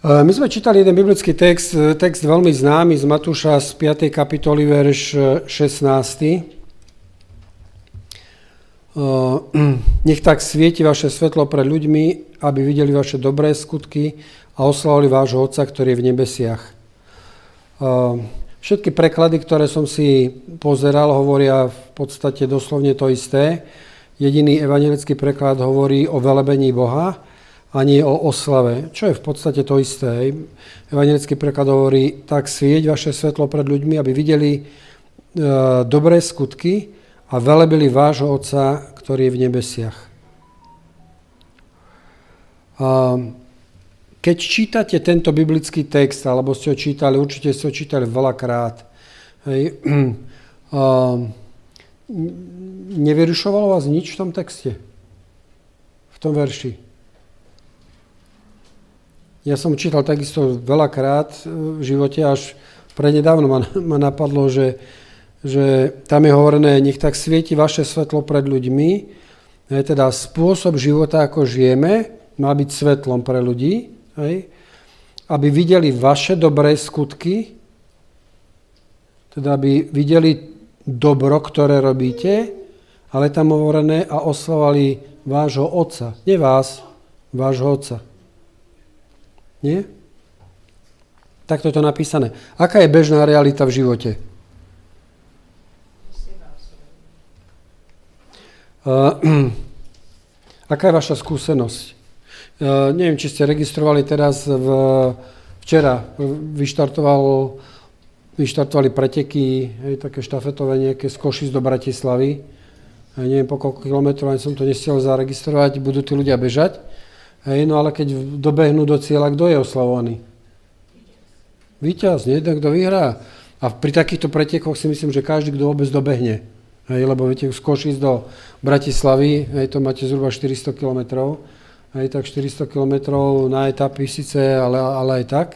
E, my sme čítali jeden biblický text, e, text veľmi známy z Matúša z 5. kapitoly, verš 16. E, Nech tak svieti vaše svetlo pred ľuďmi, aby videli vaše dobré skutky a oslavovali vášho Otca, ktorý je v nebesiach. Všetky preklady, ktoré som si pozeral, hovoria v podstate doslovne to isté. Jediný evangelický preklad hovorí o velebení Boha, ani o oslave, čo je v podstate to isté. Evangelický preklad hovorí, tak svieť vaše svetlo pred ľuďmi, aby videli e, dobré skutky a velebili vášho Otca, ktorý je v nebesiach. A keď čítate tento biblický text, alebo ste ho čítali, určite ste ho čítali veľakrát, hej, a, nevyrušovalo vás nič v tom texte? V tom verši? Ja som čítal takisto veľakrát v živote, až prednedávno ma, ma napadlo, že, že tam je hovorené, nech tak svieti vaše svetlo pred ľuďmi, hej, teda spôsob života, ako žijeme, má byť svetlom pre ľudí, hej, aby videli vaše dobré skutky, teda aby videli dobro, ktoré robíte, ale tam hovorené a oslovali vášho otca. Nie vás, vášho otca. Nie? Takto je to napísané. Aká je bežná realita v živote? Uh, aká je vaša skúsenosť? Uh, neviem, či ste registrovali teraz v, včera vyštartoval, vyštartovali preteky, hej, také štafetové nejaké z Košic do Bratislavy. Hej, neviem, po koľko kilometrov, ani som to nestiel zaregistrovať, budú tí ľudia bežať. Hej, no ale keď dobehnú do cieľa, kto je oslavovaný? Výťaz, nie? Tak kto vyhrá. A pri takýchto pretekoch si myslím, že každý, kto vôbec dobehne. Hej, lebo viete, z Košic do Bratislavy, hej, to máte zhruba 400 km, hej, tak 400 km na etapy síce, ale, ale aj tak.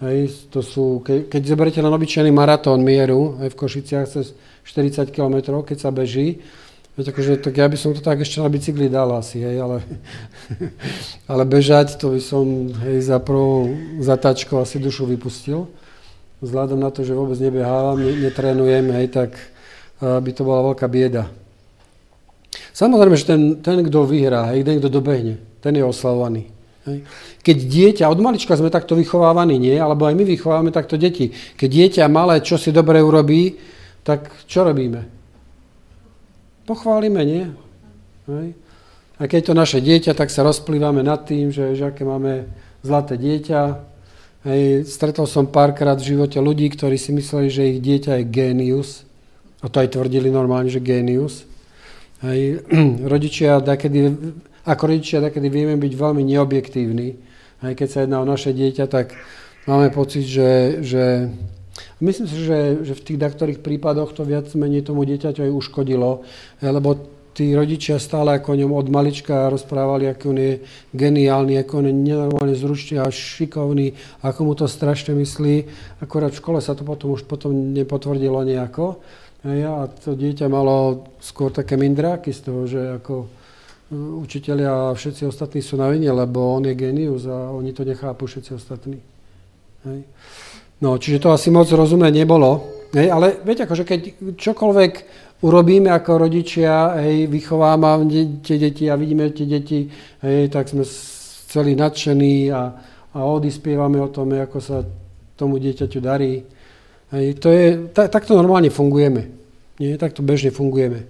Hej, to sú, ke, keď zoberiete len obyčajný maratón mieru hej, v Košiciach cez 40 km, keď sa beží, Veď akože, tak ja by som to tak ešte na bicykli dal asi, hej, ale, ale bežať, to by som hej, za prvou zatáčkou asi dušu vypustil. Vzhľadom na to, že vôbec nebehávam, netrénujem, hej, tak by to bola veľká bieda. Samozrejme, že ten, ten kto vyhrá, hej, ten, kto dobehne, ten je oslavovaný. Hej. Keď dieťa, od malička sme takto vychovávaní, nie? Alebo aj my vychovávame takto deti. Keď dieťa malé čo si dobre urobí, tak čo robíme? Pochválime, nie? Hej. A keď to naše dieťa, tak sa rozplývame nad tým, že, že aké máme zlaté dieťa. Hej. Stretol som párkrát v živote ľudí, ktorí si mysleli, že ich dieťa je génius. A to aj tvrdili normálne, že génius. Hej. Rodičia, dakedy, ako rodičia, dakedy vieme byť veľmi neobjektívni. Hej. Keď sa jedná o naše dieťa, tak máme pocit, že, že Myslím si, že, že v tých daktorých prípadoch to viac menej tomu dieťaťu aj uškodilo, lebo tí rodičia stále ako o ňom od malička rozprávali, ako on je geniálny, ako on je nenormálne zručný a šikovný, ako mu to strašne myslí. Akorát v škole sa to potom už potom nepotvrdilo nejako. A to dieťa malo skôr také mindráky z toho, že ako eh, učiteľia a všetci ostatní sú na vine, lebo on je genius a oni to nechápu všetci ostatní. Hej. No, čiže to asi moc rozumné nebolo. Hej, ale viete, akože keď čokoľvek urobíme ako rodičia, hej, vychovávame tie deti a vidíme tie deti, hej, tak sme celí nadšení a, a odispievame o tom, ako sa tomu dieťaťu darí. Hej, to je, tak, takto normálne fungujeme. Nie, takto bežne fungujeme.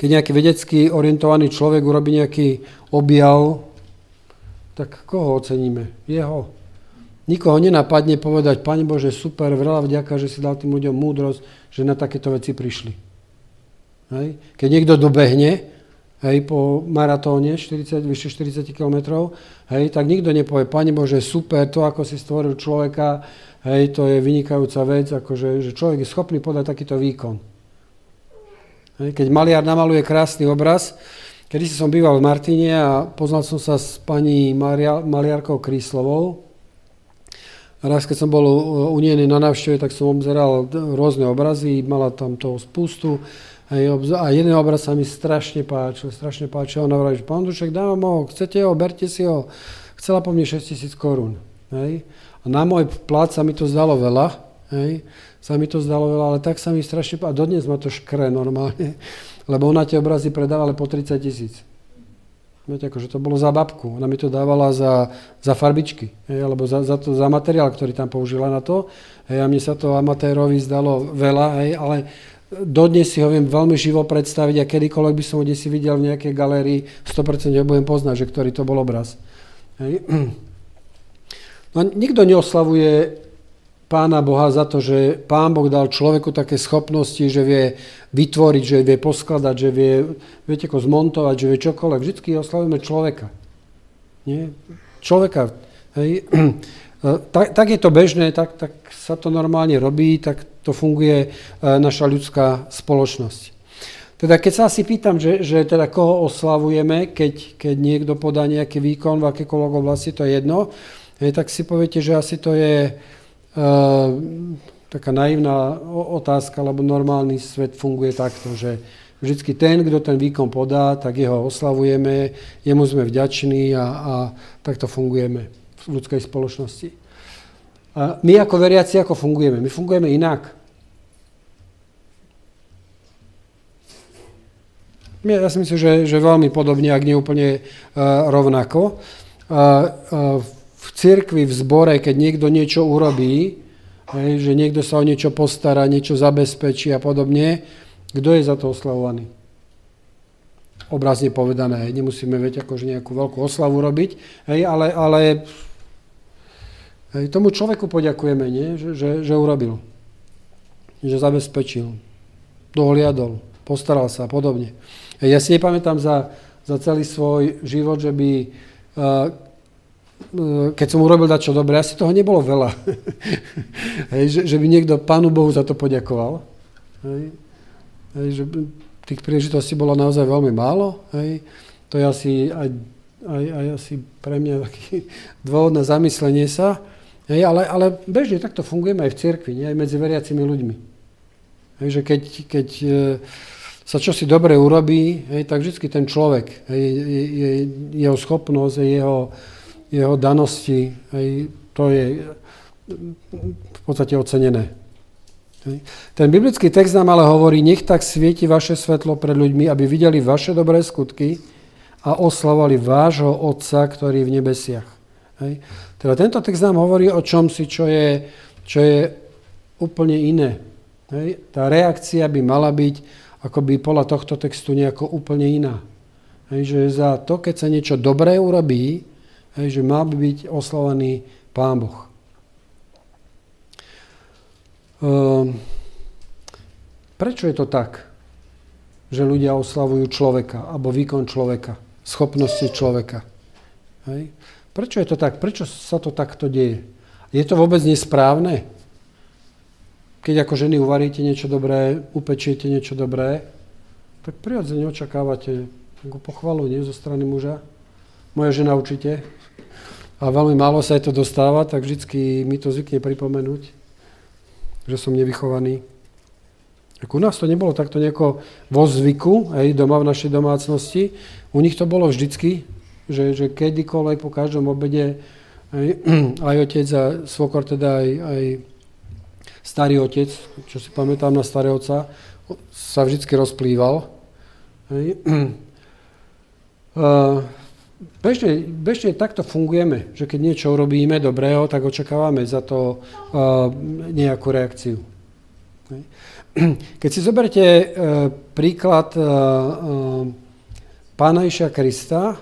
Keď nejaký vedecky orientovaný človek urobí nejaký objav, tak koho oceníme? Jeho. Nikoho nenapadne povedať, Pane Bože, super, veľa vďaka, že si dal tým ľuďom múdrosť, že na takéto veci prišli. Hej. Keď niekto dobehne, hej, po maratóne 40, vyše 40 km, hej, tak nikto nepovie, Pane Bože, super, to, ako si stvoril človeka, hej, to je vynikajúca vec, akože, že človek je schopný podať takýto výkon. Hej, keď maliar namaluje krásny obraz, kedy som býval v Martine a poznal som sa s pani maliarkou Kríslovou, raz, keď som bol u nej na návšteve, tak som obzeral rôzne obrazy, mala tam toho spustu. A jeden obraz sa mi strašne páčil, strašne páčil. Ona hovorí, že pán Dušek, dám ho, chcete ho, berte si ho. chcela po mne 6 tisíc korún. Hej. A na môj plat sa mi to zdalo veľa, hej. sa mi to zdalo veľa, ale tak sa mi strašne, a dodnes ma to škre normálne, lebo ona tie obrazy predávala po 30 tisíc. Viete, akože to bolo za babku. Ona mi to dávala za, za farbičky, hej, alebo za, za, to, za materiál, ktorý tam použila na to. Hej, a mne sa to amatérovi zdalo veľa, hej, ale dodnes si ho viem veľmi živo predstaviť a kedykoľvek by som ho si videl v nejakej galérii, 100% budem poznať, že ktorý to bol obraz. Hej. No, nikto neoslavuje Pána Boha za to, že Pán Boh dal človeku také schopnosti, že vie vytvoriť, že vie poskladať, že vie, viete, ako zmontovať, že vie čokoľvek. Vždycky oslavujeme človeka. Nie? Človeka. Hej. Tak, tak je to bežné, tak, tak sa to normálne robí, tak to funguje e, naša ľudská spoločnosť. Teda keď sa asi pýtam, že, že teda koho oslavujeme, keď, keď niekto podá nejaký výkon v akékoľvek oblasti, to je jedno, hej, tak si poviete, že asi to je taká naivná otázka, lebo normálny svet funguje takto, že vždycky ten, kto ten výkon podá, tak jeho oslavujeme, jemu sme vďační a, a takto fungujeme v ľudskej spoločnosti. A my ako veriaci, ako fungujeme? My fungujeme inak. Ja si myslím, že, že veľmi podobne, ak nie úplne uh, rovnako. Uh, uh, v cirkvi, v zbore, keď niekto niečo urobí, že niekto sa o niečo postará, niečo zabezpečí a podobne, kto je za to oslavovaný? Obrazne povedané, nemusíme veď akože nejakú veľkú oslavu robiť, ale, ale tomu človeku poďakujeme? Že, že, že urobil, že zabezpečil, dohliadol, postaral sa a podobne. Ja si nepamätám za, za celý svoj život, že by uh, keď som urobil čo dobré, asi toho nebolo veľa. hej, že, že by niekto Pánu Bohu za to poďakoval. Hej, hej, že tých príležitostí bolo naozaj veľmi málo. Hej. To je asi aj, aj, aj asi pre mňa taký dôvod na zamyslenie sa. Hej, ale, ale bežne takto fungujeme aj v cirkvi, aj medzi veriacimi ľuďmi. Hej, že keď, keď e, sa čosi dobre urobí, hej, tak vždy ten človek, hej, je, je, jeho schopnosť, jeho, jeho danosti, hej, to je v podstate ocenené. Hej. Ten biblický text nám ale hovorí, nech tak svieti vaše svetlo pred ľuďmi, aby videli vaše dobré skutky a oslavovali vášho Otca, ktorý je v nebesiach. Hej. Teda tento text nám hovorí o čom si, čo je, čo je úplne iné. Hej. Tá reakcia by mala byť, ako by podľa tohto textu nejako úplne iná. Hej, že za to, keď sa niečo dobré urobí, Hej, že má by byť oslavený Pán Boh. Ehm, prečo je to tak, že ľudia oslavujú človeka alebo výkon človeka, schopnosti človeka? Hej? Prečo je to tak? Prečo sa to takto deje? Je to vôbec nesprávne? Keď ako ženy uvaríte niečo dobré, upečiete niečo dobré, tak prirodzene očakávate pochvalu nie, zo strany muža. Moja žena určite a veľmi málo sa to dostáva, tak vždycky mi to zvykne pripomenúť, že som nevychovaný. Tak u nás to nebolo takto nejako vo zvyku, aj doma v našej domácnosti. U nich to bolo vždycky, že, že kedykoľvek po každom obede aj, aj otec a svokor, teda aj, aj starý otec, čo si pamätám na starého otca, sa vždycky rozplýval. Hej. bežne, bežne takto fungujeme, že keď niečo urobíme dobrého, tak očakávame za to uh, nejakú reakciu. Keď si zoberte uh, príklad uh, Pána Iša Krista,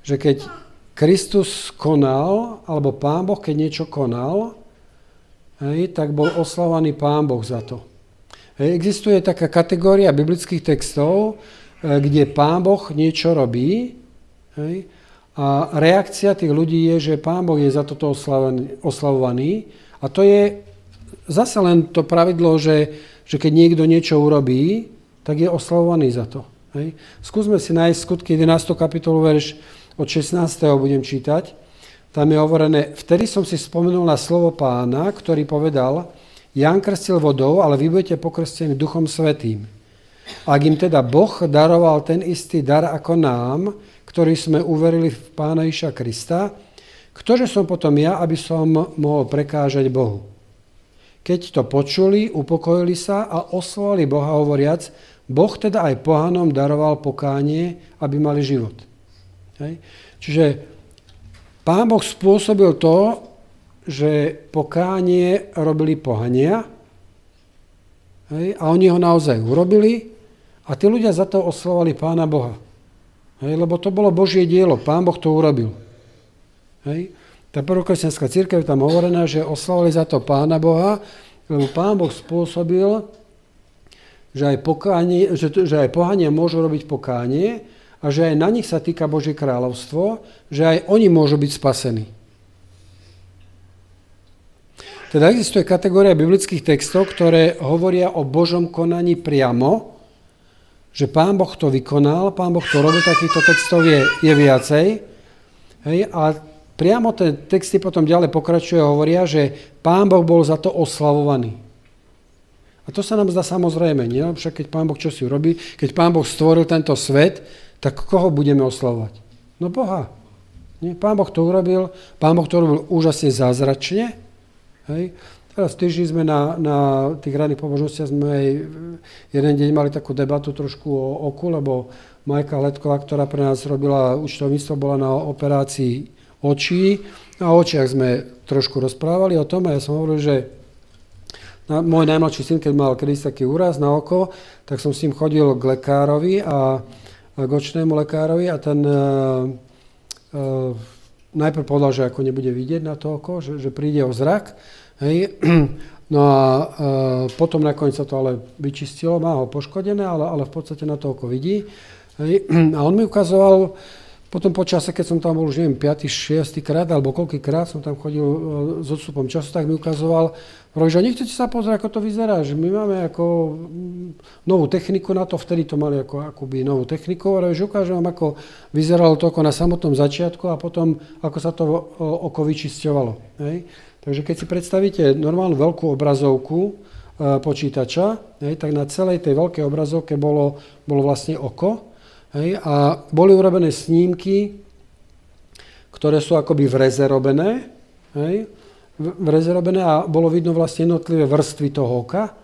že keď Kristus konal, alebo Pán Boh, keď niečo konal, hej, tak bol oslavaný Pán Boh za to. Hej, existuje taká kategória biblických textov, kde Pán Boh niečo robí Hej? A reakcia tých ľudí je, že Pán Boh je za toto oslavovaný. A to je zase len to pravidlo, že, že keď niekto niečo urobí, tak je oslavovaný za to. Hej? Skúsme si nájsť skutky 11. kapitolu, verš od 16. budem čítať. Tam je hovorené, vtedy som si spomenul na slovo pána, ktorý povedal, Jan krstil vodou, ale vy budete pokrstení Duchom Svetým. Ak im teda Boh daroval ten istý dar ako nám, ktorí sme uverili v Pána Iša Krista, Ktože som potom ja, aby som mohol prekážať Bohu? Keď to počuli, upokojili sa a oslovali Boha hovoriac, Boh teda aj pohanom daroval pokánie, aby mali život. Hej. Čiže Pán Boh spôsobil to, že pokánie robili pohania hej, a oni ho naozaj urobili a tí ľudia za to oslovali Pána Boha. Hej, lebo to bolo Božie dielo, Pán Boh to urobil. Hej. Tá prvokresťanská církev tam hovorená, že oslavili za to Pána Boha, lebo Pán Boh spôsobil, že aj, pokánie, že, že aj pohania môžu robiť pokánie a že aj na nich sa týka Božie kráľovstvo, že aj oni môžu byť spasení. Teda existuje kategória biblických textov, ktoré hovoria o Božom konaní priamo, že Pán Boh to vykonal, Pán Boh to robil, takýchto textov je, je viacej. Hej, a priamo tie texty potom ďalej pokračuje a hovoria, že Pán Boh bol za to oslavovaný. A to sa nám zdá samozrejme, nie? Však keď Pán Boh čo si urobí, keď Pán Boh stvoril tento svet, tak koho budeme oslavovať? No Boha. Nie? Pán Boh to urobil, Pán Boh to urobil úžasne zázračne. Hej? Teraz týždeň sme na, na tých ranných pobožnostiach sme aj jeden deň mali takú debatu trošku o oku, lebo Majka Letková, ktorá pre nás robila účtovníctvo, bola na operácii očí. A o očiach sme trošku rozprávali o tom a ja som hovoril, že na, môj najmladší syn, keď mal kedy taký úraz na oko, tak som s ním chodil k lekárovi a, a k očnému lekárovi a ten uh, uh, najprv povedal, že ako nebude vidieť na to oko, že, že príde o zrak. Hej. No a uh, potom nakoniec sa to ale vyčistilo, má ho poškodené, ale, ale v podstate na to oko vidí. Hej. A on mi ukazoval, potom po čase, keď som tam bol už neviem, 5. 6. krát, alebo koľkýkrát som tam chodil e, s odstupom času, tak mi ukazoval, že nechcete sa pozrieť, ako to vyzerá, že my máme ako mm, novú techniku na to, vtedy to mali ako akoby novú techniku, ale že ukážem vám, ako vyzeralo to ako na samotnom začiatku a potom, ako sa to oko vyčisťovalo. Hej. Takže keď si predstavíte normálnu veľkú obrazovku e, počítača, hej, tak na celej tej veľkej obrazovke bolo, bolo vlastne oko, Hej, a boli urobené snímky, ktoré sú akoby robené, hej, robené a bolo vidno vlastne jednotlivé vrstvy toho oka.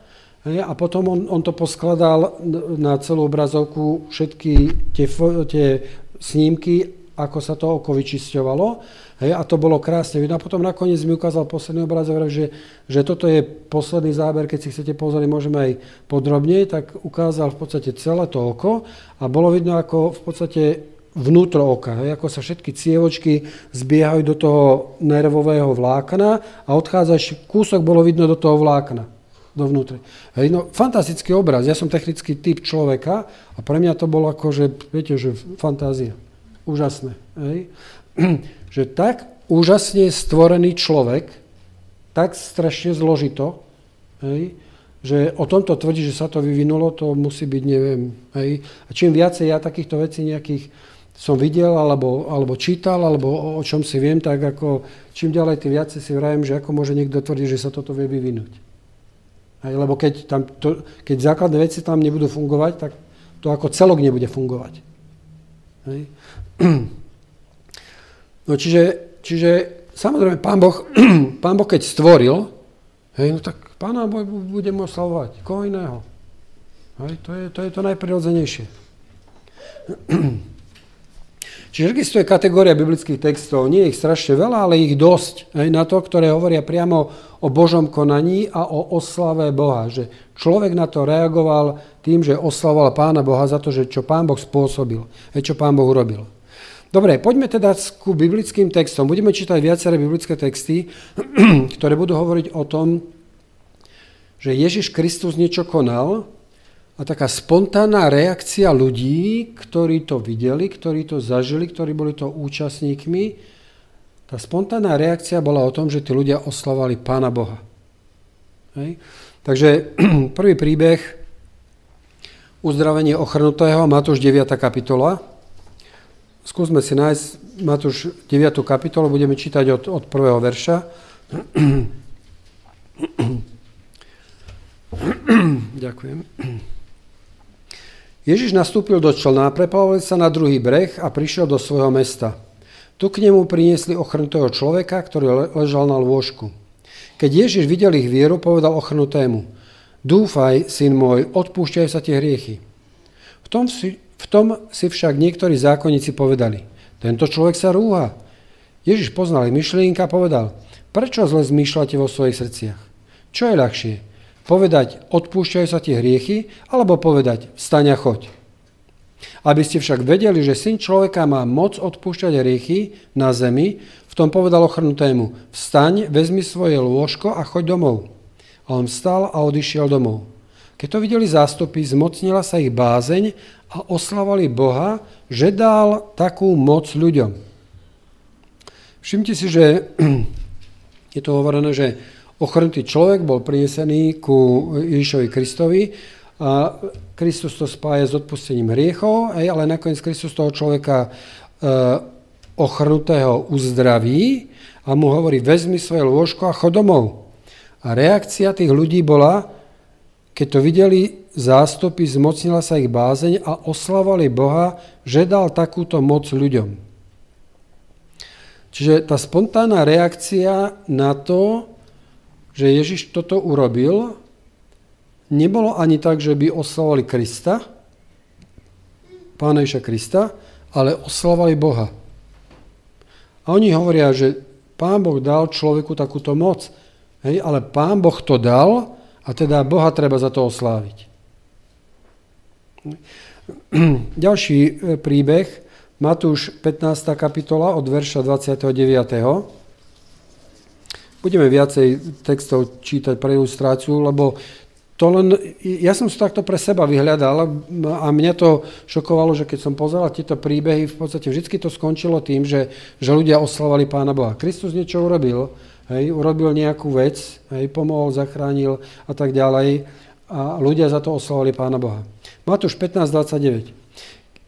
Hej, a potom on, on to poskladal na celú obrazovku všetky tie, tie snímky, ako sa to oko vyčisťovalo. Hej, a to bolo krásne vidno. A potom nakoniec mi ukázal posledný obrazok, že, že toto je posledný záber, keď si chcete pozrieť, môžeme aj podrobne, tak ukázal v podstate celé to oko a bolo vidno ako v podstate vnútro oka, hej, ako sa všetky cievočky zbiehajú do toho nervového vlákna a odchádza ešte kúsok bolo vidno do toho vlákna dovnútre. Hej, no, fantastický obraz. Ja som technický typ človeka a pre mňa to bolo ako, že, viete, že fantázia. Úžasné. Hej že tak úžasne stvorený človek, tak strašne zložito, hej, že o tomto tvrdí, že sa to vyvinulo, to musí byť, neviem. Hej. A čím viacej ja takýchto vecí nejakých som videl, alebo, alebo čítal, alebo o, o čom si viem, tak ako čím ďalej, tým viacej si vrajem, že ako môže niekto tvrdiť, že sa toto vie vyvinúť. Hej, lebo keď, tam to, keď základné veci tam nebudú fungovať, tak to ako celok nebude fungovať. Hej. No čiže, čiže samozrejme, pán boh, pán boh keď stvoril, hej, no tak pána budeme oslavovať. Koho iného? Hej, to, je, to je to najprirodzenejšie. Čiže existuje kategória biblických textov, nie je ich strašne veľa, ale ich dosť hej, na to, ktoré hovoria priamo o Božom konaní a o oslave Boha. Že človek na to reagoval tým, že oslavoval Pána Boha za to, že čo Pán Boh spôsobil, hej, čo Pán Boh urobil. Dobre, poďme teda ku biblickým textom. Budeme čítať viaceré biblické texty, ktoré budú hovoriť o tom, že Ježiš Kristus niečo konal a taká spontánna reakcia ľudí, ktorí to videli, ktorí to zažili, ktorí boli to účastníkmi, tá spontánna reakcia bola o tom, že tí ľudia oslavali Pána Boha. Hej. Takže prvý príbeh, uzdravenie ochrnutého, Matúš 9. kapitola, Skúsme si nájsť Matúš 9. kapitolu, budeme čítať od, od prvého verša. Ďakujem. Ježiš nastúpil do člna, preplavil sa na druhý breh a prišiel do svojho mesta. Tu k nemu priniesli ochrnutého človeka, ktorý ležal na lôžku. Keď Ježiš videl ich vieru, povedal ochrnutému, dúfaj, syn môj, odpúšťajú sa tie hriechy. V tom, si, v tom si však niektorí zákonníci povedali, tento človek sa rúha. Ježiš poznal ich myšlienka a povedal, prečo zle zmýšľate vo svojich srdciach? Čo je ľahšie? Povedať, odpúšťajú sa tie hriechy, alebo povedať, vstaň a choď. Aby ste však vedeli, že syn človeka má moc odpúšťať hriechy na zemi, v tom povedal ochrnutému, vstaň, vezmi svoje lôžko a choď domov. A on vstal a odišiel domov. Keď to videli zástupy, zmocnila sa ich bázeň a oslavali Boha, že dal takú moc ľuďom. Všimte si, že je to hovorené, že ochrnutý človek bol prinesený ku Ježišovi Kristovi a Kristus to spája s odpustením hriechov, ale nakoniec Kristus toho človeka e, ochrnutého uzdraví a mu hovorí, vezmi svoje lôžko a chod domov. A reakcia tých ľudí bola, keď to videli zástupy, zmocnila sa ich bázeň a oslavali Boha, že dal takúto moc ľuďom. Čiže tá spontánna reakcia na to, že Ježiš toto urobil, nebolo ani tak, že by oslavovali Krista, Pána Krista, ale oslavovali Boha. A oni hovoria, že Pán Boh dal človeku takúto moc, hej, ale Pán Boh to dal a teda Boha treba za to osláviť. Ďalší e, príbeh, Matúš 15. kapitola od verša 29. Budeme viacej textov čítať pre ilustráciu, lebo to len, ja som si takto pre seba vyhľadal a mňa to šokovalo, že keď som pozeral tieto príbehy, v podstate vždy to skončilo tým, že, že ľudia oslavali Pána Boha. Kristus niečo urobil, hej, urobil nejakú vec, hej, pomohol, zachránil a tak ďalej a ľudia za to oslavovali Pána Boha. Matúš 15.29.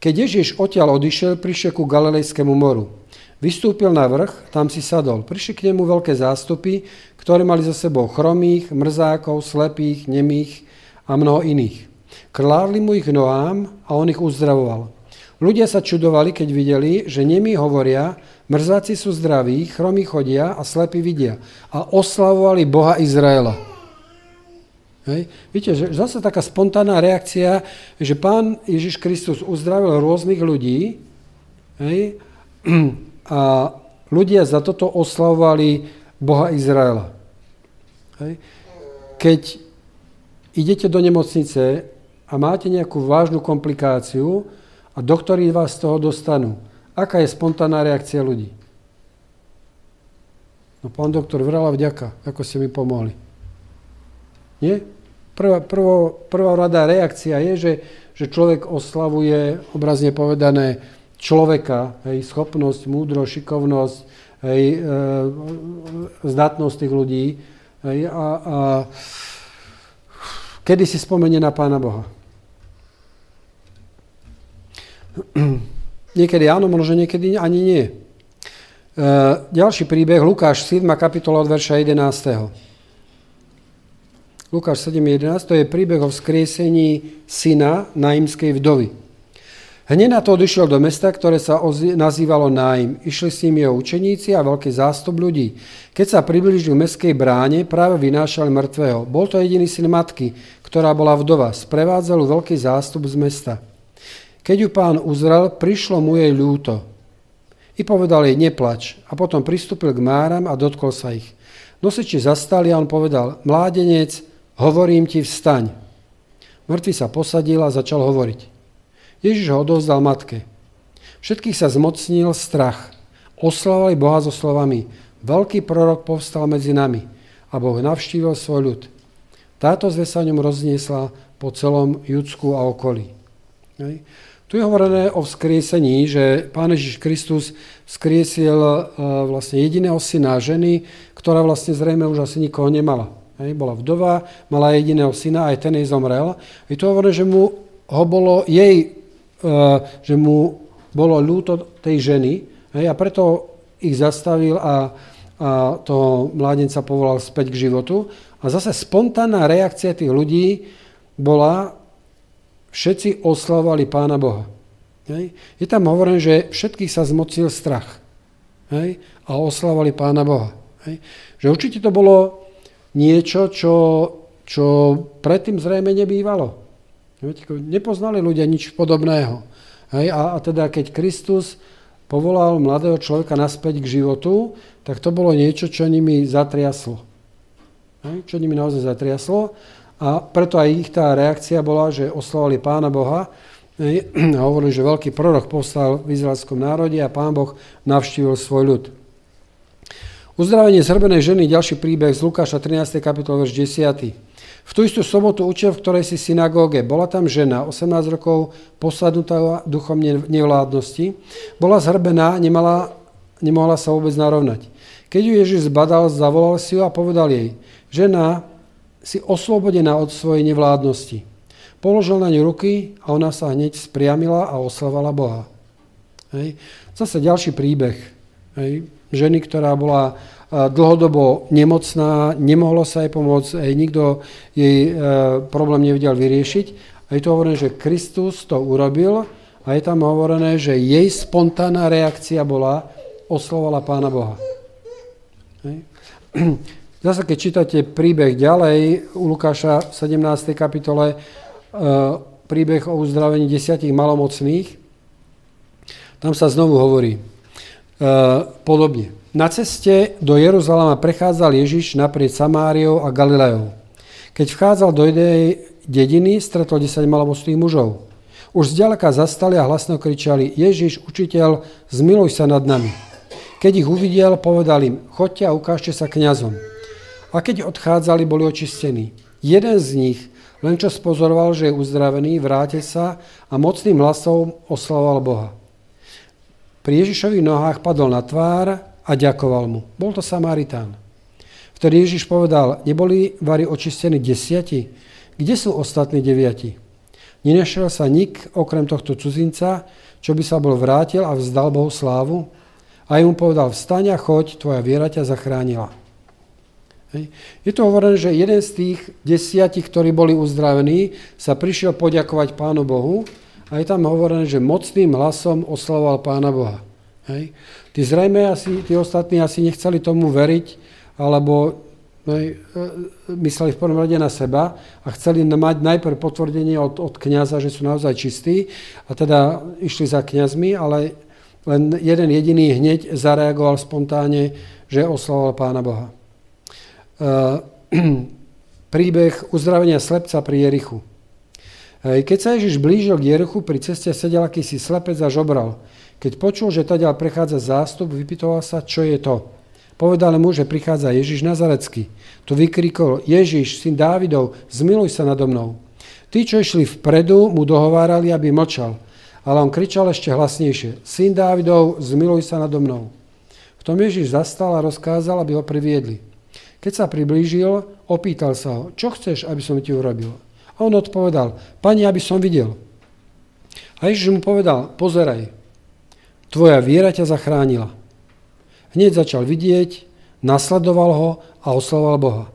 Keď Ježiš odtiaľ odišiel, prišiel ku Galilejskému moru. Vystúpil na vrch, tam si sadol. Prišli k nemu veľké zástupy, ktoré mali za sebou chromých, mrzákov, slepých, nemých a mnoho iných. Krlávli mu ich nohám a on ich uzdravoval. Ľudia sa čudovali, keď videli, že nemí hovoria, mrzáci sú zdraví, chromí chodia a slepí vidia. A oslavovali Boha Izraela. Hej. Víte, že zase taká spontánna reakcia, že pán Ježiš Kristus uzdravil rôznych ľudí hej, a ľudia za toto oslavovali Boha Izraela. Hej. Keď idete do nemocnice a máte nejakú vážnu komplikáciu a doktori vás z toho dostanú, aká je spontánna reakcia ľudí? No pán doktor, veľa vďaka, ako ste mi pomohli. Nie? Prvá, prvo, prvá rada reakcia je, že, že človek oslavuje, obrazne povedané, človeka, hej, schopnosť, múdrosť, šikovnosť, hej, e, zdatnosť tých ľudí. Hej, a, a kedy si spomenie na Pána Boha? Niekedy áno, možno niekedy ani nie. E, ďalší príbeh, Lukáš 7. kapitola od verša 11. Lukáš 7.11, to je príbeh o vzkriesení syna naimskej vdovy. Hneď na to odišiel do mesta, ktoré sa nazývalo Nájim. Išli s ním jeho učeníci a veľký zástup ľudí. Keď sa priblížili k meskej bráne, práve vynášali mŕtvého. Bol to jediný syn matky, ktorá bola vdova. Sprevádzal veľký zástup z mesta. Keď ju pán uzrel, prišlo mu jej ľúto. I povedal jej, neplač. A potom pristúpil k máram a dotkol sa ich. Nosiči zastali a on povedal, mládenec, hovorím ti, vstaň. Mŕtvy sa posadil a začal hovoriť. Ježiš ho odovzdal matke. Všetkých sa zmocnil strach. Oslavovali Boha so slovami Veľký prorok povstal medzi nami a Boh navštívil svoj ľud. Táto zve sa ňom rozniesla po celom Judsku a okolí. Hej. Tu je hovorené o vzkriesení, že Pán Ježiš Kristus vzkriesil e, vlastne jediného syna ženy, ktorá vlastne zrejme už asi nikoho nemala. Hej, bola vdova, mala jediného syna, aj ten jej zomrel. Je to hovorené, že mu ho bolo jej Eh, že mu bolo ľúto tej ženy a preto ich zastavil a, a toho mládenca povolal späť k životu. A zase spontánna reakcia tých ľudí bola, všetci oslavovali Pána Boha. Je tam hovorené, že všetkých sa zmocil strach. a oslavovali Pána Boha. Hej. Že určite to bolo niečo, čo, čo predtým zrejme nebývalo. Nepoznali ľudia nič podobného. A, a teda keď Kristus povolal mladého človeka naspäť k životu, tak to bolo niečo, čo nimi zatriaslo. Čo nimi naozaj zatriaslo. A preto aj ich tá reakcia bola, že oslovali Pána Boha a hovorili, že veľký prorok postal v izraelskom národe a Pán Boh navštívil svoj ľud. Uzdravenie zhrbenej ženy, ďalší príbeh z Lukáša 13. kapitol, verš 10. V tú istú sobotu učil v ktorej si synagóge. Bola tam žena, 18 rokov posadnutá duchom nevládnosti. Bola zhrbená, nemala, nemohla sa vôbec narovnať. Keď ju Ježiš zbadal, zavolal si ju a povedal jej, žena, si oslobodená od svojej nevládnosti. Položil na ňu ruky a ona sa hneď spriamila a oslavovala Boha. Hej. Zase ďalší príbeh. Hej ženy, ktorá bola dlhodobo nemocná, nemohlo sa jej pomôcť, aj nikto jej e, problém nevedel vyriešiť. A je to hovorené, že Kristus to urobil a je tam hovorené, že jej spontánna reakcia bola oslovala Pána Boha. Hej. Zase, keď čítate príbeh ďalej u Lukáša v 17. kapitole, e, príbeh o uzdravení desiatich malomocných, tam sa znovu hovorí, Eh, podobne. Na ceste do Jeruzalema prechádzal Ježiš naprieč Samáriou a Galileou. Keď vchádzal do jednej dediny, stretol 10 malomocných mužov. Už zďaleka zastali a hlasno kričali, Ježiš, učiteľ, zmiluj sa nad nami. Keď ich uvidel, povedal im, choďte a ukážte sa kňazom. A keď odchádzali, boli očistení. Jeden z nich, len čo spozoroval, že je uzdravený, vrátil sa a mocným hlasom oslavoval Boha. Pri Ježišových nohách padol na tvár a ďakoval mu. Bol to Samaritán. Vtedy Ježiš povedal, neboli vari očistení desiati? Kde sú ostatní deviati? Nenašiel sa nik okrem tohto cudzinca, čo by sa bol vrátil a vzdal Bohu slávu? A mu povedal, vstaň a choď, tvoja viera ťa zachránila. Je to hovorené, že jeden z tých desiatich, ktorí boli uzdravení, sa prišiel poďakovať Pánu Bohu a je tam hovorené, že mocným hlasom oslavoval Pána Boha. Hej. Tí zrejme asi, tí ostatní asi nechceli tomu veriť, alebo hej, e, mysleli v prvom rade na seba a chceli mať najprv potvrdenie od, od kniaza, že sú naozaj čistí a teda išli za kňazmi, ale len jeden jediný hneď zareagoval spontánne, že oslavoval Pána Boha. Uh, príbeh uzdravenia slepca pri Jerichu. Keď sa Ježiš blížil k Jerichu, pri ceste sedel akýsi slepec a žobral. Keď počul, že tadiaľ prechádza zástup, vypytoval sa, čo je to. Povedal mu, že prichádza Ježiš Nazarecký. Tu vykrikol, Ježiš, syn Dávidov, zmiluj sa nado mnou. Tí, čo išli vpredu, mu dohovárali, aby mlčal. Ale on kričal ešte hlasnejšie, syn Dávidov, zmiluj sa nado mnou. V tom Ježiš zastal a rozkázal, aby ho priviedli. Keď sa priblížil, opýtal sa ho, čo chceš, aby som ti urobil? A on odpovedal, pani, aby som videl. A Ježiš mu povedal, pozeraj, tvoja viera ťa zachránila. Hneď začal vidieť, nasledoval ho a oslavoval Boha.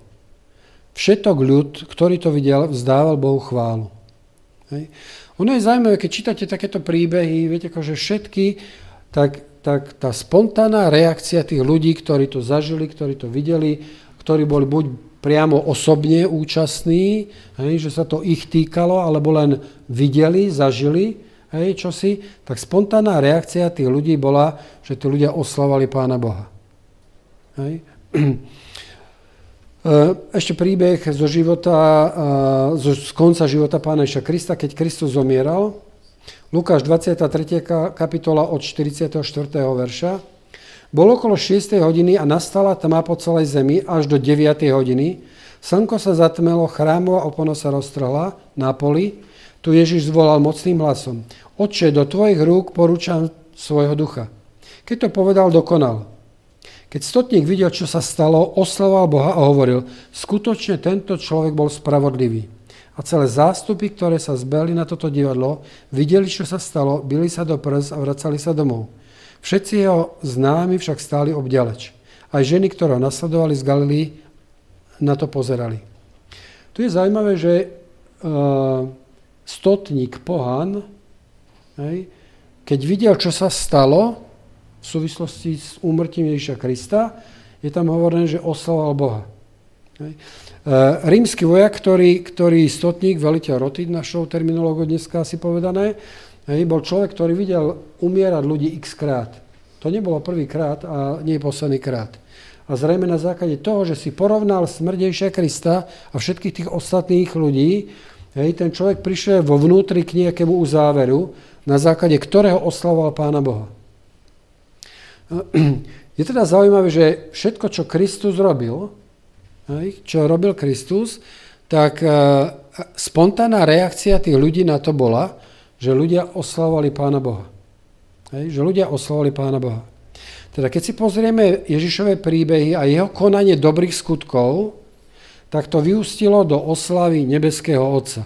Všetok ľud, ktorý to videl, vzdával Bohu chválu. Hej. Ono je zaujímavé, keď čítate takéto príbehy, viete, akože všetky, tak, tak tá spontánna reakcia tých ľudí, ktorí to zažili, ktorí to videli, ktorí boli buď priamo osobne účastní, hej, že sa to ich týkalo, alebo len videli, zažili, hej, čosi, tak spontánna reakcia tých ľudí bola, že tí ľudia oslavali Pána Boha. Hej. E, ešte príbeh zo života, e, z konca života Pána Iša Krista, keď Kristus zomieral. Lukáš 23. kapitola od 44. verša. Bolo okolo 6. hodiny a nastala tma po celej zemi až do 9. hodiny. Slnko sa zatmelo, chrámová opona sa roztrhla na poli. Tu Ježiš zvolal mocným hlasom. Oče, do tvojich rúk porúčam svojho ducha. Keď to povedal, dokonal. Keď stotník videl, čo sa stalo, oslavoval Boha a hovoril, skutočne tento človek bol spravodlivý. A celé zástupy, ktoré sa zbeli na toto divadlo, videli, čo sa stalo, byli sa do prs a vracali sa domov. Všetci jeho známi však stáli obďaleč. Aj ženy, ktoré ho nasledovali z Galilii, na to pozerali. Tu je zaujímavé, že uh, stotník pohan, hej, keď videl, čo sa stalo, v súvislosti s úmrtím Ježiša Krista, je tam hovorené, že oslavoval Boha. Hej. E, rímsky vojak, ktorý, ktorý stotník, veliteľ roty, našou terminológou dneska asi povedané, hej, bol človek, ktorý videl umierať ľudí x krát. To nebolo prvýkrát a nie posledný krát. A zrejme na základe toho, že si porovnal smrť Ježiša Krista a všetkých tých ostatných ľudí, hej, ten človek prišiel vo vnútri k nejakému uzáveru, na základe ktorého oslavoval Pána Boha. Je teda zaujímavé, že všetko, čo Kristus robil, čo robil Kristus, tak e, spontánna reakcia tých ľudí na to bola, že ľudia oslavovali Pána Boha. Hej, že ľudia oslavovali Pána Boha. Teda keď si pozrieme Ježišové príbehy a jeho konanie dobrých skutkov, tak to vyústilo do oslavy nebeského Otca.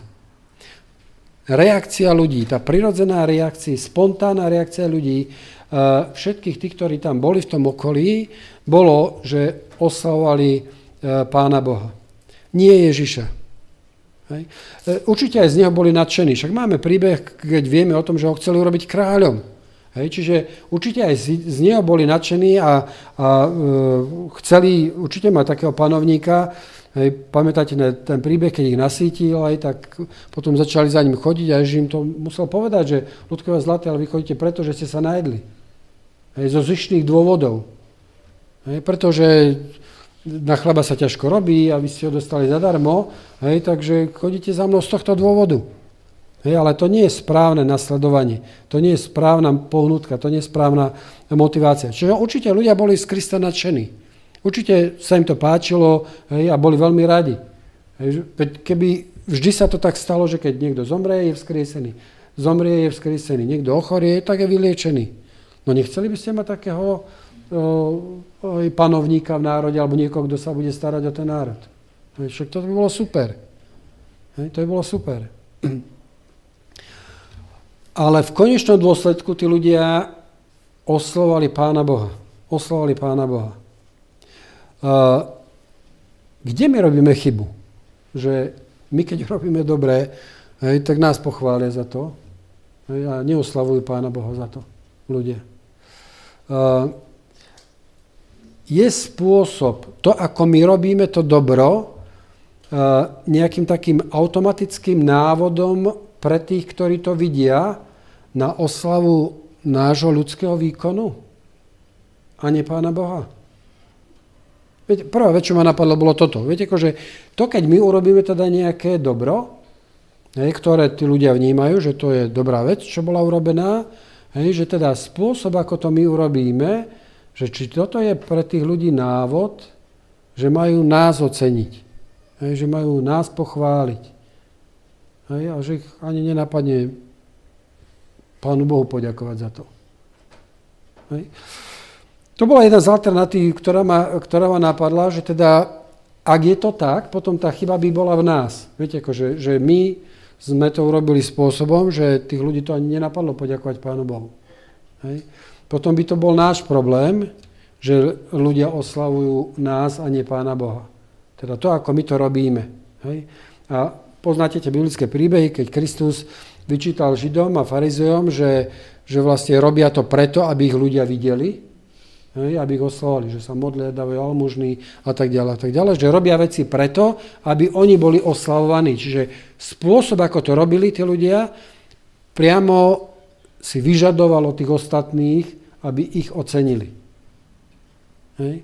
Reakcia ľudí, tá prirodzená reakcia, spontánna reakcia ľudí, e, všetkých tých, ktorí tam boli v tom okolí, bolo, že oslavovali E, Pána Boha. Nie Ježiša. Hej. E, určite aj z neho boli nadšení. Však máme príbeh, keď vieme o tom, že ho chceli urobiť kráľom. Hej, čiže určite aj z, z neho boli nadšení a, a e, chceli určite mať takého panovníka. Hej, pamätáte na ten príbeh, keď ich nasítil, aj tak potom začali za ním chodiť a Ježiš im to musel povedať, že ľudkové zlaté, ale vy chodíte preto, že ste sa najedli. Hej, zo zištných dôvodov. Hej, pretože na chleba sa ťažko robí a vy ste ho dostali zadarmo, hej, takže chodíte za mnou z tohto dôvodu. Hej, ale to nie je správne nasledovanie, to nie je správna pohnutka, to nie je správna motivácia. Čiže určite ľudia boli z Krista nadšení. Určite sa im to páčilo hej, a boli veľmi radi. Hej, keby vždy sa to tak stalo, že keď niekto zomrie, je vzkriesený. Zomrie, je vzkriesený. Niekto ochorie, tak je vyliečený. No nechceli by ste mať takého panovníka v národe alebo niekoho, kto sa bude starať o ten národ. Však to by bolo super. To by bolo super. Ale v konečnom dôsledku tí ľudia oslovali Pána Boha. Oslovali Pána Boha. Kde my robíme chybu? Že my keď robíme dobré, tak nás pochvália za to a neoslavujú Pána Boha za to ľudia. Je spôsob, to ako my robíme to dobro, e, nejakým takým automatickým návodom pre tých, ktorí to vidia, na oslavu nášho ľudského výkonu a nie Pána Boha. Viete, prvá vec, čo ma napadlo, bolo toto. Viete, akože to, keď my urobíme teda nejaké dobro, hej, ktoré tí ľudia vnímajú, že to je dobrá vec, čo bola urobená, hej, že teda spôsob, ako to my urobíme, že či toto je pre tých ľudí návod, že majú nás oceniť, že majú nás pochváliť. A že ich ani nenapadne Pánu Bohu poďakovať za to. To bola jedna z alternatív, ktorá ma, ktorá ma napadla, že teda, ak je to tak, potom tá chyba by bola v nás. Viete, akože, že my sme to urobili spôsobom, že tých ľudí to ani nenapadlo poďakovať Pánu Bohu. Hej. Potom by to bol náš problém, že ľudia oslavujú nás a nie Pána Boha. Teda to, ako my to robíme. Hej? A poznáte tie biblické príbehy, keď Kristus vyčítal Židom a farizejom, že, že vlastne robia to preto, aby ich ľudia videli, hej? aby ich oslavovali, že sa modlia, dávajú almužný a tak ďalej, a tak ďalej, že robia veci preto, aby oni boli oslavovaní. Čiže spôsob, ako to robili tí ľudia, priamo si vyžadoval od tých ostatných, aby ich ocenili. Hej.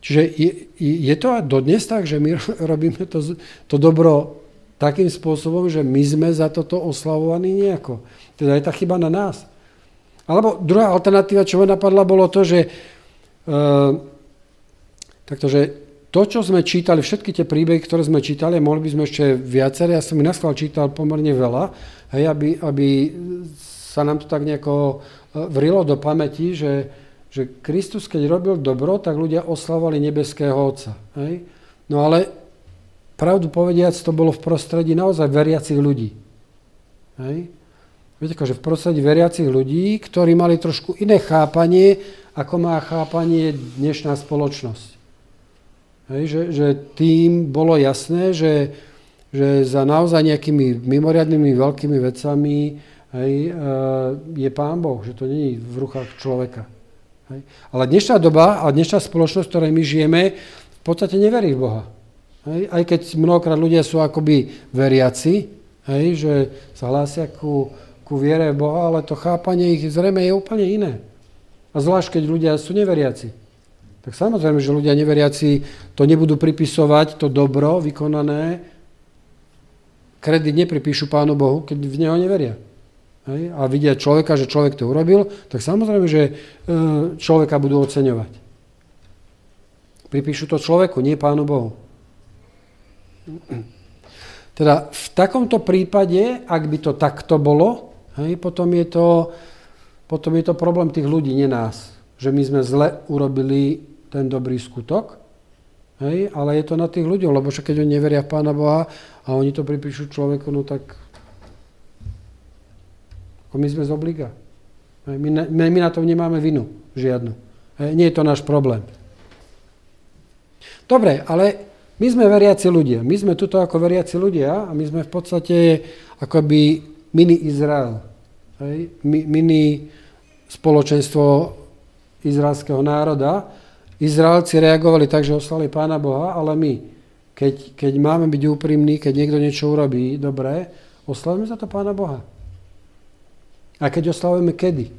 Čiže je, je to dodnes tak, že my robíme to, to dobro takým spôsobom, že my sme za toto oslavovaní nejako. Teda je tá chyba na nás. Alebo druhá alternatíva, čo ma napadla, bolo to, že, e, takto, že to, čo sme čítali, všetky tie príbehy, ktoré sme čítali, mohli by sme ešte viaceré, ja som ich na čítal pomerne veľa, hej, aby, aby sa nám to tak nejako e, vrilo do pamäti, že, že Kristus, keď robil dobro, tak ľudia oslavovali nebeského Otca. Hej? No ale pravdu povediac, to bolo v prostredí naozaj veriacich ľudí. Hej? Viete, že v prostredí veriacich ľudí, ktorí mali trošku iné chápanie, ako má chápanie dnešná spoločnosť. Hej, že, že tým bolo jasné, že, že za naozaj nejakými mimoriadnými veľkými vecami hej, e, je Pán Boh, že to je v rukách človeka. Hej. Ale dnešná doba a dnešná spoločnosť, v ktorej my žijeme, v podstate neverí v Boha. Hej. Aj keď mnohokrát ľudia sú akoby veriaci, hej, že sa hlásia ku, ku viere v Boha, ale to chápanie ich zrejme je úplne iné. A zvlášť, keď ľudia sú neveriaci. Tak samozrejme, že ľudia neveriaci to nebudú pripisovať, to dobro vykonané, kredit nepripíšu Pánu Bohu, keď v Neho neveria hej, a vidia človeka, že človek to urobil, tak samozrejme, že e, človeka budú oceňovať. Pripíšu to človeku, nie Pánu Bohu. Teda v takomto prípade, ak by to takto bolo, hej, potom, je to, potom je to problém tých ľudí, nie nás. Že my sme zle urobili ten dobrý skutok, hej, ale je to na tých ľuďoch, lebo keď oni neveria v Pána Boha a oni to pripíšu človeku, no tak my sme z obliga. My na, my na to nemáme vinu, žiadnu. Nie je to náš problém. Dobre, ale my sme veriaci ľudia. My sme tuto ako veriaci ľudia a my sme v podstate akoby mini Izrael. Hej? Mini spoločenstvo izraelského národa. Izraelci reagovali tak, že oslali Pána Boha, ale my, keď, keď máme byť úprimní, keď niekto niečo urobí dobre, oslavíme za to Pána Boha. A keď oslavujeme kedy?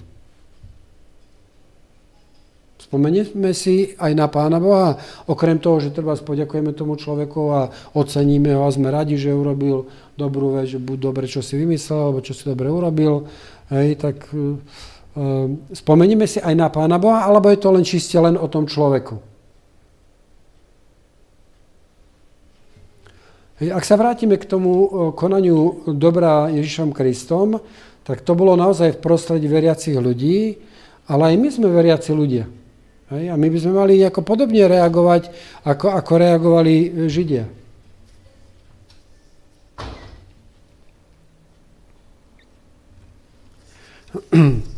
Spomenieme si aj na Pána Boha, okrem toho, že treba poďakujeme tomu človeku a oceníme ho a sme radi, že urobil dobrú vec, že buď dobre, čo si vymyslel, alebo čo si dobre urobil, hej, tak uh, spomenieme si aj na Pána Boha, alebo je to len čiste len o tom človeku. Hej, ak sa vrátime k tomu e, konaniu dobra Ježišom Kristom, tak to bolo naozaj v prostredí veriacich ľudí, ale aj my sme veriaci ľudia. Hej? A my by sme mali ako podobne reagovať, ako, ako reagovali Židia.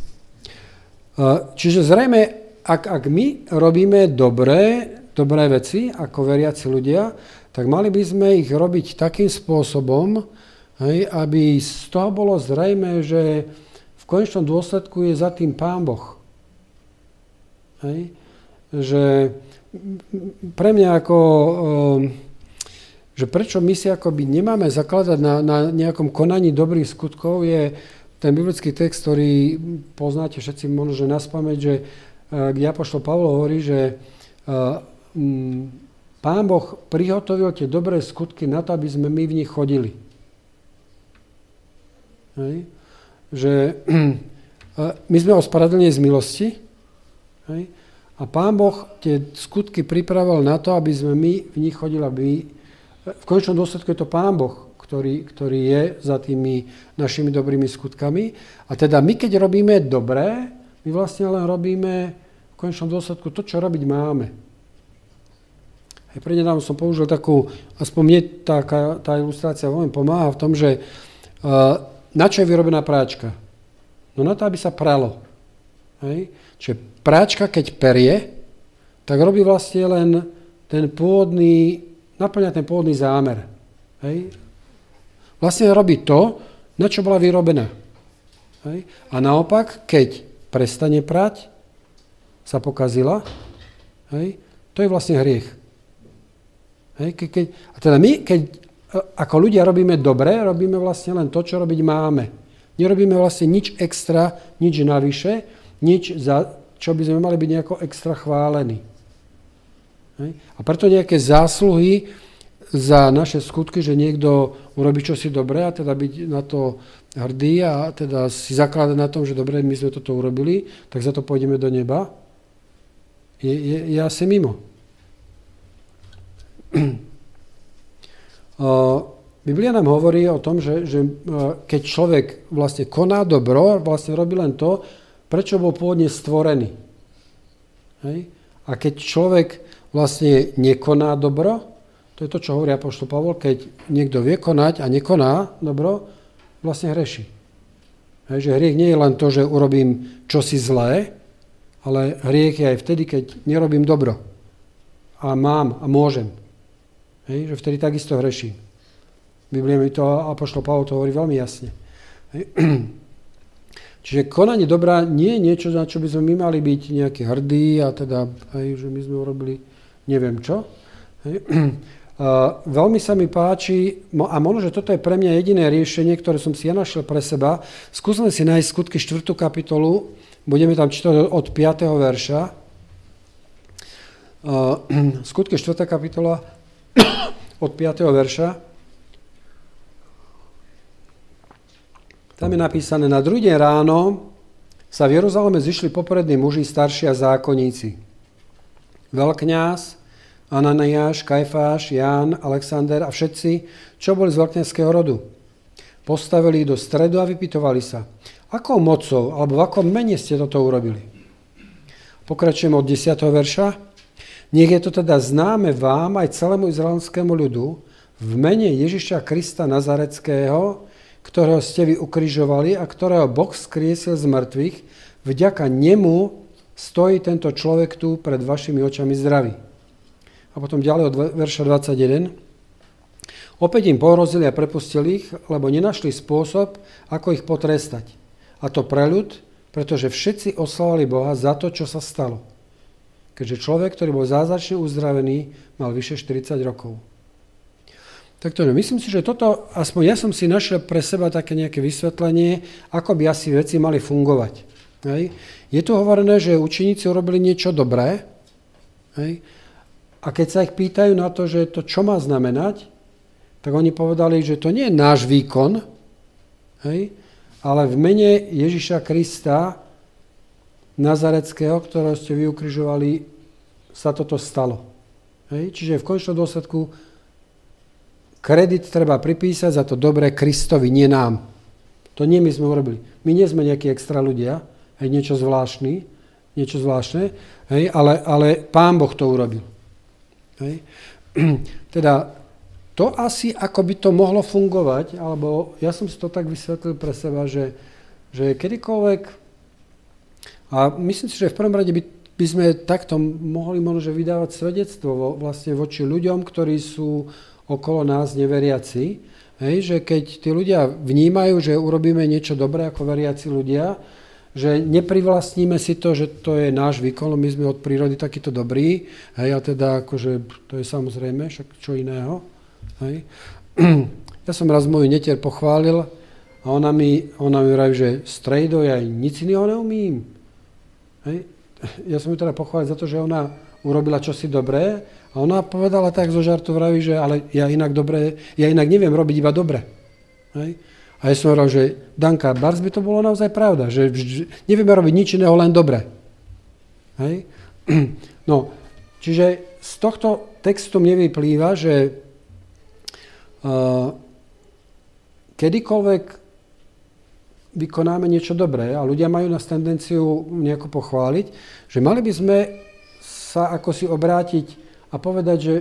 Čiže zrejme, ak, ak my robíme dobré, dobré veci ako veriaci ľudia, tak mali by sme ich robiť takým spôsobom, Hej, aby z toho bolo zrejme, že v konečnom dôsledku je za tým Pán Boh. Hej, že pre mňa ako, ehm, že prečo my si akoby nemáme zakladať na, na nejakom konaní dobrých skutkov, je ten biblický text, ktorý poznáte všetci možno, že naspamäť, že kde Apoštol Pavlo hovorí, že eh, Pán Boh prihotovil tie dobré skutky na to, aby sme my v nich chodili. Hej? Že my sme ospravedlnení z milosti hej? a Pán Boh tie skutky pripravil na to, aby sme my v nich chodili, aby v konečnom dôsledku je to Pán Boh, ktorý, ktorý je za tými našimi dobrými skutkami. A teda my, keď robíme dobré, my vlastne len robíme v konečnom dôsledku to, čo robiť máme. Aj prednedávno som použil takú, aspoň mne tá, tá ilustrácia veľmi pomáha v tom, že uh, na čo je vyrobená práčka? No na to, aby sa pralo. Hej? Čiže práčka, keď perie, tak robí vlastne len ten pôvodný, naplňa ten pôvodný zámer. Hej? Vlastne robí to, na čo bola vyrobená. Hej? A naopak, keď prestane prať, sa pokazila, hej? to je vlastne hriech. Hej? Ke, keď, a teda my, keď ako ľudia robíme dobre, robíme vlastne len to, čo robiť máme. Nerobíme vlastne nič extra, nič navyše, nič za čo by sme mali byť nejako extra chválení. A preto nejaké zásluhy za naše skutky, že niekto urobí čosi dobré a teda byť na to hrdý a teda si zakladať na tom, že dobre, my sme toto urobili, tak za to pôjdeme do neba, je, je, je asi mimo. Biblia nám hovorí o tom, že, že keď človek vlastne koná dobro, vlastne robí len to, prečo bol pôvodne stvorený. Hej? A keď človek vlastne nekoná dobro, to je to, čo hovorí Apoštol Pavol, keď niekto vie konať a nekoná dobro, vlastne hreší. Hej, že hriech nie je len to, že urobím čosi zlé, ale hriech je aj vtedy, keď nerobím dobro. A mám a môžem. Hej, že vtedy takisto hreší. Biblia mi to, Apoštol Pavol to hovorí veľmi jasne. Hej. Čiže konanie dobrá nie je niečo, na čo by sme my mali byť nejaký hrdí a teda, hej, že my sme urobili neviem čo. Hej. Uh, veľmi sa mi páči, a možno, že toto je pre mňa jediné riešenie, ktoré som si ja našiel pre seba. Skúsme si nájsť skutky 4. kapitolu, budeme tam čítať od 5. verša. Uh, skutky 4. kapitola od 5. verša. Tam je napísané, na druhý deň ráno sa v Jeruzaleme zišli poprední muži, starší a zákonníci. Veľkňaz, Ananiáš, Kajfáš, Ján, Alexander a všetci, čo boli z veľkňazského rodu. Postavili ich do stredu a vypitovali sa. Akou mocou, alebo v akom mene ste toto urobili? Pokračujem od 10. verša. Nech je to teda známe vám aj celému izraelskému ľudu v mene Ježiša Krista Nazareckého, ktorého ste vy ukrižovali a ktorého Boh skriesil z mŕtvych, vďaka nemu stojí tento človek tu pred vašimi očami zdravý. A potom ďalej od verša 21. Opäť im porozili a prepustili ich, lebo nenašli spôsob, ako ich potrestať. A to pre ľud, pretože všetci oslavovali Boha za to, čo sa stalo. Keďže človek, ktorý bol zázračne uzdravený, mal vyše 40 rokov. Tak to myslím si, že toto, aspoň ja som si našiel pre seba také nejaké vysvetlenie, ako by asi veci mali fungovať. Hej. Je tu hovorené, že učeníci urobili niečo dobré, hej. A keď sa ich pýtajú na to, že to čo má znamenať, tak oni povedali, že to nie je náš výkon, hej, ale v mene Ježiša Krista Nazareckého, ktorého ste vyukrižovali, sa toto stalo. Hej. Čiže v končnom dôsledku kredit treba pripísať za to dobré Kristovi, nie nám. To nie my sme urobili. My nie sme nejakí extra ľudia, hej, niečo zvláštny, niečo zvláštne, hej, ale, ale Pán Boh to urobil. Hej. Teda to asi, ako by to mohlo fungovať, alebo ja som si to tak vysvetlil pre seba, že, že kedykoľvek, a myslím si, že v prvom rade by, by sme takto mohli možno vydávať svedectvo vo, vlastne voči ľuďom, ktorí sú okolo nás neveriaci, hej, že keď tí ľudia vnímajú, že urobíme niečo dobré ako veriaci ľudia, že neprivlastníme si to, že to je náš výkon, my sme od prírody takýto dobrí, hej, a teda akože to je samozrejme, však čo iného, hej. Ja som raz moju netier pochválil a ona mi, ona mi vraví, že strejdo, ja nic iného neumím. Hej. Ja som ju teda pochválil za to, že ona urobila čosi dobré a ona povedala tak zo žartu vraví, že ale ja inak, dobre, ja inak neviem robiť iba dobre. Hej. A ja som hovoril, že Danka, bars by to bolo naozaj pravda, že nevieme robiť nič iného, len dobre. Hej? No, čiže z tohto textu mne vyplýva, že uh, kedykoľvek vykonáme niečo dobré a ľudia majú nás tendenciu nejako pochváliť, že mali by sme sa ako si obrátiť a povedať, že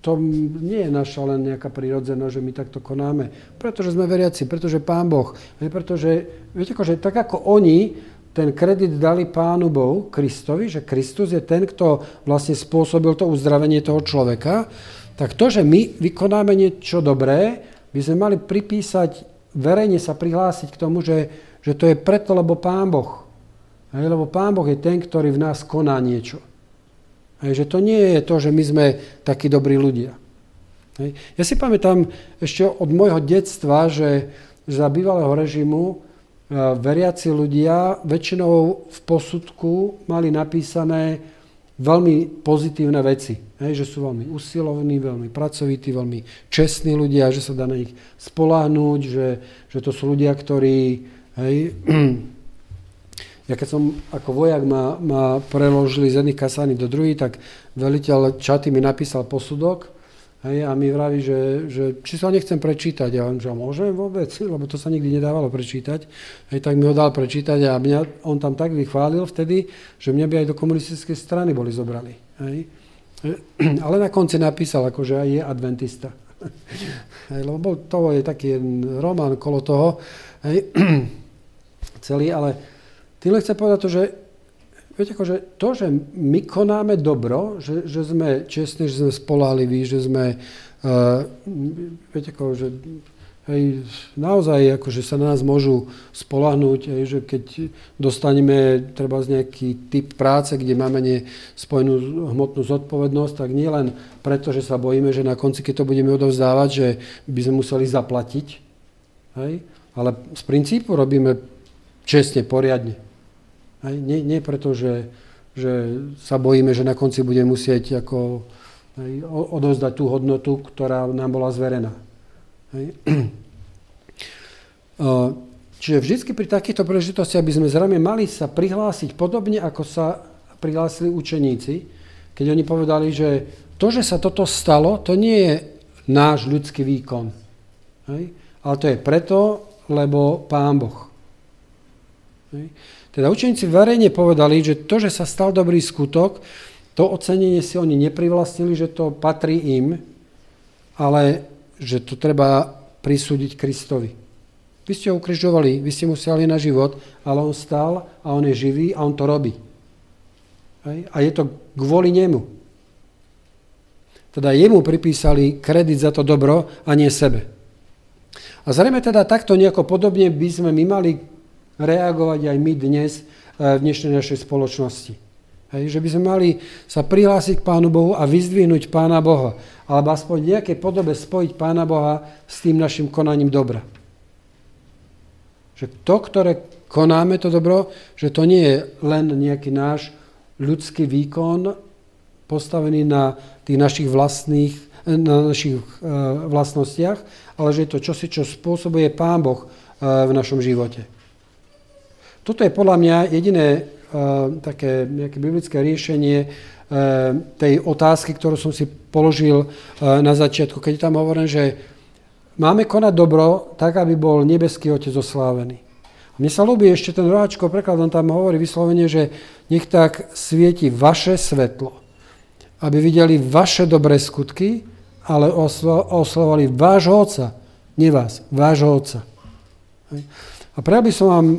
to nie je naša len nejaká prírodzená, že my takto konáme. Pretože sme veriaci, pretože Pán Boh. Pretože, viete, že tak ako oni ten kredit dali Pánu Bohu, Kristovi, že Kristus je ten, kto vlastne spôsobil to uzdravenie toho človeka, tak to, že my vykonáme niečo dobré, by sme mali pripísať, verejne sa prihlásiť k tomu, že, že to je preto, lebo Pán Boh. Hej, lebo Pán Boh je ten, ktorý v nás koná niečo. Hej, že to nie je to, že my sme takí dobrí ľudia. Hej. Ja si pamätám ešte od môjho detstva, že za bývalého režimu e, veriaci ľudia väčšinou v posudku mali napísané veľmi pozitívne veci. Hej, že sú veľmi usilovní, veľmi pracovití, veľmi čestní ľudia, že sa dá na nich spoláhnuť, že, že to sú ľudia, ktorí hej, Ja keď som ako vojak ma, ma preložili z jedných kasány do druhých, tak veliteľ Čaty mi napísal posudok hej, a mi vraví, že, že či sa nechcem prečítať. Ja že môžem vôbec, lebo to sa nikdy nedávalo prečítať. Hej, tak mi ho dal prečítať a mňa, on tam tak vychválil vtedy, že mňa by aj do komunistickej strany boli zobrali. Hej. Ale na konci napísal, akože aj je adventista. Hej, lebo to je taký román kolo toho, hej, celý, ale tým chcem povedať to, že viete, akože to, že my konáme dobro, že, že sme čestní, že sme spolahliví, že sme, uh, viete, ako, Hej, naozaj akože sa na nás môžu spolahnúť, hej, že keď dostaneme treba z nejaký typ práce, kde máme nie spojenú hmotnú zodpovednosť, tak nie len preto, že sa bojíme, že na konci, keď to budeme odovzdávať, že by sme museli zaplatiť, hej, ale z princípu robíme čestne, poriadne. Nie, nie preto, že, že sa bojíme, že na konci budeme musieť ako, hej, odovzdať tú hodnotu, ktorá nám bola zverená. Hej. Čiže vždy pri takýchto príležitostiach by sme zrejme mali sa prihlásiť podobne, ako sa prihlásili učeníci, keď oni povedali, že to, že sa toto stalo, to nie je náš ľudský výkon. Hej? Ale to je preto, lebo Pán Boh. Hej? Teda učeníci verejne povedali, že to, že sa stal dobrý skutok, to ocenenie si oni neprivlastnili, že to patrí im, ale že to treba prisúdiť Kristovi. Vy ste ho ukrižovali, vy ste museli na život, ale on stal a on je živý a on to robí. A je to kvôli nemu. Teda jemu pripísali kredit za to dobro a nie sebe. A zrejme teda takto nejako podobne by sme my mali reagovať aj my dnes eh, v dnešnej našej spoločnosti. Hej, že by sme mali sa prihlásiť k Pánu Bohu a vyzdvihnúť Pána Boha. Alebo aspoň v nejakej podobe spojiť Pána Boha s tým našim konaním dobra. Že to, ktoré konáme to dobro, že to nie je len nejaký náš ľudský výkon postavený na tých našich vlastných, na našich uh, vlastnostiach, ale že je to čosi, čo spôsobuje Pán Boh v našom živote. Toto je podľa mňa jediné také nejaké biblické riešenie e, tej otázky, ktorú som si položil e, na začiatku, keď tam hovorím, že máme konať dobro tak, aby bol nebeský Otec oslávený. A mne sa ľúbi ešte ten roháčko preklad, on tam hovorí vyslovene, že nech tak svieti vaše svetlo, aby videli vaše dobré skutky, ale oslovali vášho Otca, nie vás, vášho Otca. A prijal by som vám e,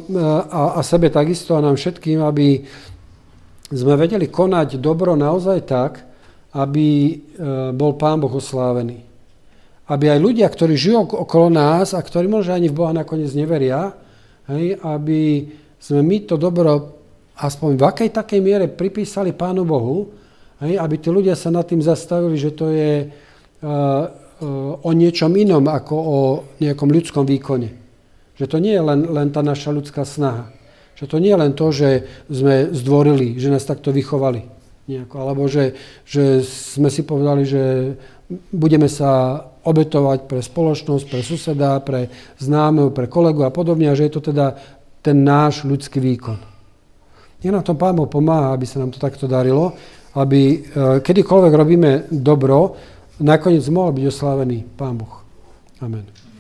a, a sebe takisto a nám všetkým, aby sme vedeli konať dobro naozaj tak, aby e, bol Pán Boh oslávený. Aby aj ľudia, ktorí žijú okolo nás a ktorí možno ani v Boha nakoniec neveria, hej, aby sme my to dobro aspoň v akej takej miere pripísali Pánu Bohu, hej, aby tí ľudia sa nad tým zastavili, že to je uh, uh, o niečom inom ako o nejakom ľudskom výkone. Že to nie je len, len tá naša ľudská snaha. Že to nie je len to, že sme zdvorili, že nás takto vychovali. Nejako, alebo že, že sme si povedali, že budeme sa obetovať pre spoločnosť, pre suseda, pre známeho, pre kolegu a podobne, a že je to teda ten náš ľudský výkon. Nech nám to Pán Boh pomáha, aby sa nám to takto darilo, aby e, kedykoľvek robíme dobro, nakoniec mohol byť oslávený Pán Boh. Amen.